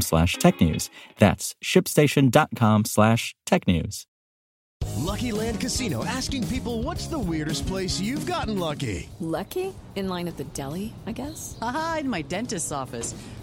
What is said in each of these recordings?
slash technews. That's shipstation.com slash technews. Lucky Land Casino asking people what's the weirdest place you've gotten lucky? Lucky? In line at the deli, I guess? Aha, in my dentist's office.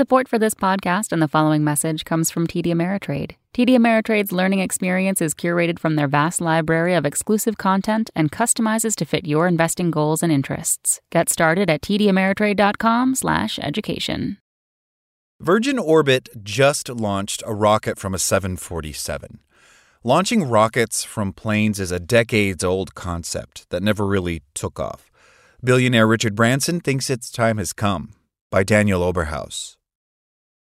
Support for this podcast and the following message comes from TD Ameritrade. TD Ameritrade's learning experience is curated from their vast library of exclusive content and customizes to fit your investing goals and interests. Get started at tdameritrade.com/education. Virgin Orbit just launched a rocket from a 747. Launching rockets from planes is a decades old concept that never really took off. Billionaire Richard Branson thinks its time has come. By Daniel Oberhaus.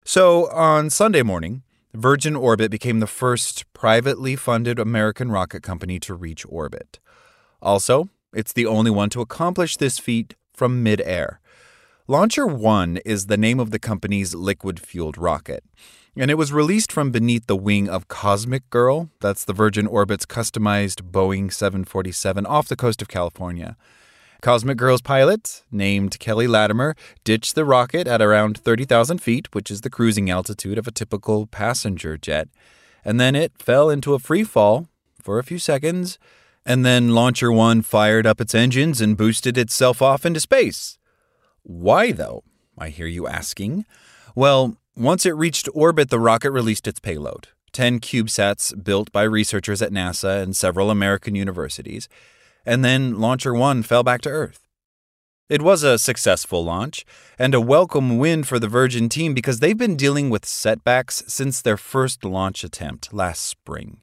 So, on Sunday morning, Virgin Orbit became the first privately funded American rocket company to reach orbit. Also, it's the only one to accomplish this feat from midair. Launcher 1 is the name of the company's liquid fueled rocket, and it was released from beneath the wing of Cosmic Girl, that's the Virgin Orbit's customized Boeing 747 off the coast of California. Cosmic Girl's pilot, named Kelly Latimer, ditched the rocket at around 30,000 feet, which is the cruising altitude of a typical passenger jet, and then it fell into a free fall for a few seconds, and then Launcher 1 fired up its engines and boosted itself off into space. Why, though? I hear you asking. Well, once it reached orbit, the rocket released its payload 10 CubeSats built by researchers at NASA and several American universities and then Launcher 1 fell back to Earth. It was a successful launch and a welcome win for the Virgin team because they've been dealing with setbacks since their first launch attempt last spring.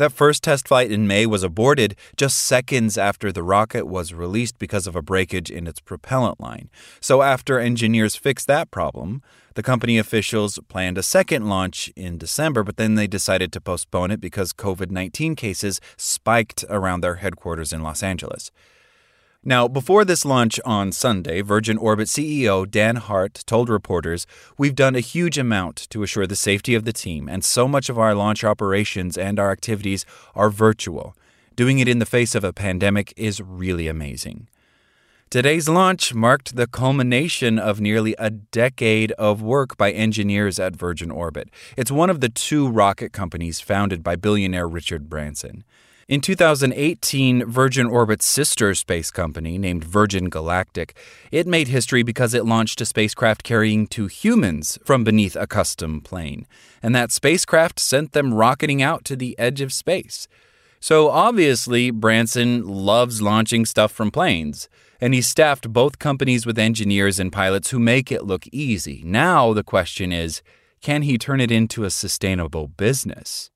That first test flight in May was aborted just seconds after the rocket was released because of a breakage in its propellant line. So, after engineers fixed that problem, the company officials planned a second launch in December, but then they decided to postpone it because COVID 19 cases spiked around their headquarters in Los Angeles. Now, before this launch on Sunday, Virgin Orbit CEO Dan Hart told reporters, We've done a huge amount to assure the safety of the team, and so much of our launch operations and our activities are virtual. Doing it in the face of a pandemic is really amazing. Today's launch marked the culmination of nearly a decade of work by engineers at Virgin Orbit. It's one of the two rocket companies founded by billionaire Richard Branson. In 2018, Virgin Orbit's sister space company, named Virgin Galactic, it made history because it launched a spacecraft carrying two humans from beneath a custom plane. And that spacecraft sent them rocketing out to the edge of space. So obviously, Branson loves launching stuff from planes. And he staffed both companies with engineers and pilots who make it look easy. Now the question is can he turn it into a sustainable business?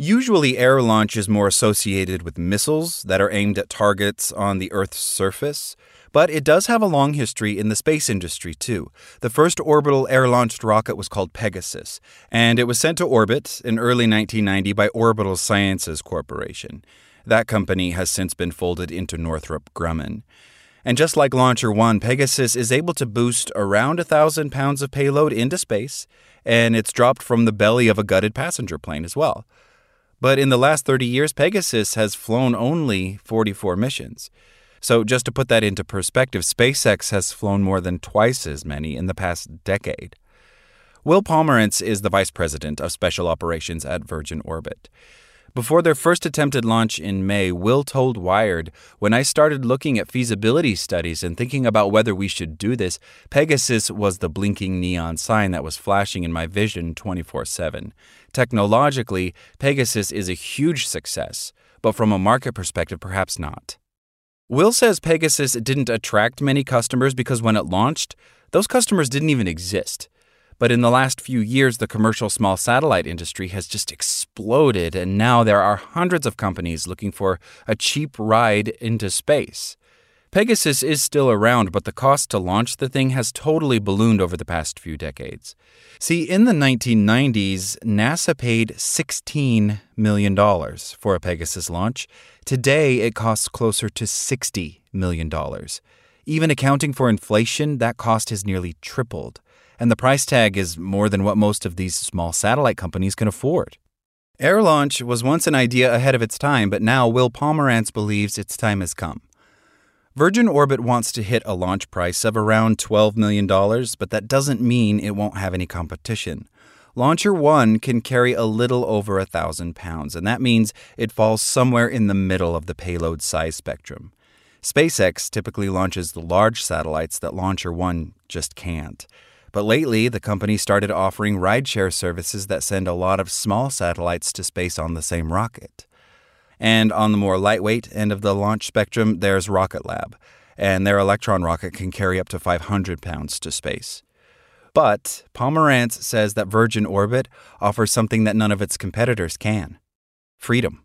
Usually, air launch is more associated with missiles that are aimed at targets on the Earth's surface, but it does have a long history in the space industry too. The first orbital air launched rocket was called Pegasus, and it was sent to orbit in early 1990 by Orbital Sciences Corporation. That company has since been folded into Northrop Grumman. And just like Launcher 1, Pegasus is able to boost around a thousand pounds of payload into space, and it's dropped from the belly of a gutted passenger plane as well. But in the last 30 years, Pegasus has flown only 44 missions. So, just to put that into perspective, SpaceX has flown more than twice as many in the past decade. Will Pomerantz is the vice president of special operations at Virgin Orbit. Before their first attempted launch in May, Will told Wired, When I started looking at feasibility studies and thinking about whether we should do this, Pegasus was the blinking neon sign that was flashing in my vision 24 7. Technologically, Pegasus is a huge success, but from a market perspective, perhaps not. Will says Pegasus didn't attract many customers because when it launched, those customers didn't even exist. But in the last few years, the commercial small satellite industry has just exploded, and now there are hundreds of companies looking for a cheap ride into space. Pegasus is still around, but the cost to launch the thing has totally ballooned over the past few decades. See, in the 1990s, NASA paid $16 million for a Pegasus launch. Today, it costs closer to $60 million. Even accounting for inflation, that cost has nearly tripled and the price tag is more than what most of these small satellite companies can afford. Air launch was once an idea ahead of its time, but now Will Pomerantz believes its time has come. Virgin Orbit wants to hit a launch price of around $12 million, but that doesn't mean it won't have any competition. Launcher 1 can carry a little over a thousand pounds, and that means it falls somewhere in the middle of the payload size spectrum. SpaceX typically launches the large satellites that Launcher 1 just can't. But lately, the company started offering rideshare services that send a lot of small satellites to space on the same rocket. And on the more lightweight end of the launch spectrum, there's Rocket Lab, and their Electron rocket can carry up to 500 pounds to space. But Pomerantz says that Virgin Orbit offers something that none of its competitors can freedom.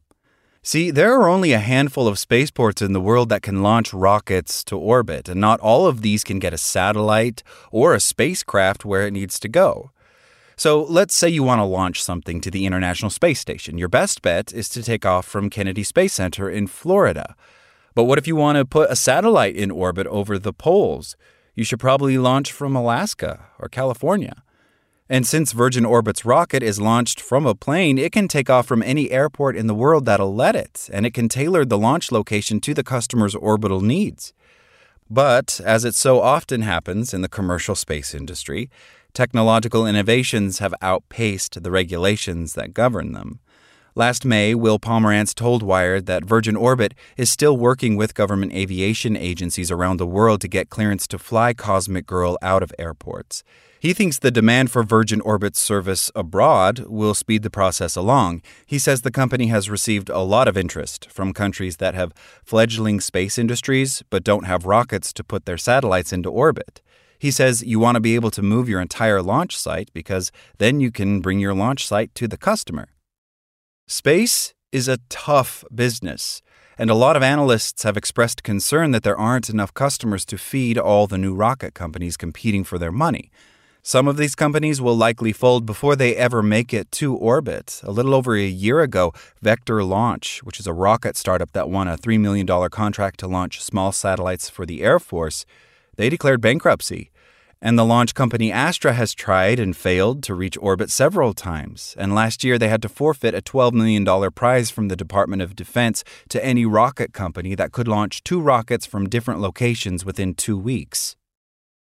See, there are only a handful of spaceports in the world that can launch rockets to orbit, and not all of these can get a satellite or a spacecraft where it needs to go. So let's say you want to launch something to the International Space Station. Your best bet is to take off from Kennedy Space Center in Florida. But what if you want to put a satellite in orbit over the poles? You should probably launch from Alaska or California. And since Virgin Orbit's rocket is launched from a plane, it can take off from any airport in the world that'll let it, and it can tailor the launch location to the customer's orbital needs. But, as it so often happens in the commercial space industry, technological innovations have outpaced the regulations that govern them. Last May, Will Pomerantz told Wired that Virgin Orbit is still working with government aviation agencies around the world to get clearance to fly Cosmic Girl out of airports. He thinks the demand for Virgin Orbit's service abroad will speed the process along. He says the company has received a lot of interest from countries that have fledgling space industries but don't have rockets to put their satellites into orbit. He says you want to be able to move your entire launch site because then you can bring your launch site to the customer. Space is a tough business, and a lot of analysts have expressed concern that there aren't enough customers to feed all the new rocket companies competing for their money. Some of these companies will likely fold before they ever make it to orbit. A little over a year ago, Vector Launch, which is a rocket startup that won a $3 million contract to launch small satellites for the Air Force, they declared bankruptcy. And the launch company Astra has tried and failed to reach orbit several times. And last year, they had to forfeit a $12 million prize from the Department of Defense to any rocket company that could launch two rockets from different locations within two weeks.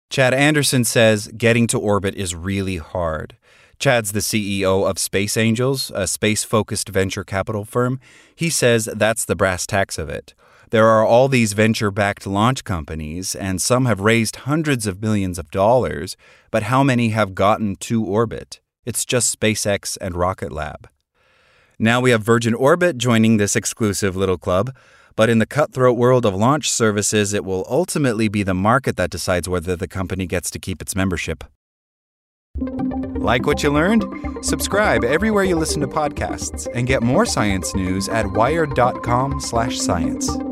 Chad Anderson says getting to orbit is really hard. Chad's the CEO of Space Angels, a space focused venture capital firm. He says that's the brass tacks of it. There are all these venture backed launch companies, and some have raised hundreds of millions of dollars, but how many have gotten to orbit? It's just SpaceX and Rocket Lab. Now we have Virgin Orbit joining this exclusive little club. But in the cutthroat world of launch services, it will ultimately be the market that decides whether the company gets to keep its membership. Like what you learned? Subscribe everywhere you listen to podcasts and get more science news at wired.com/science.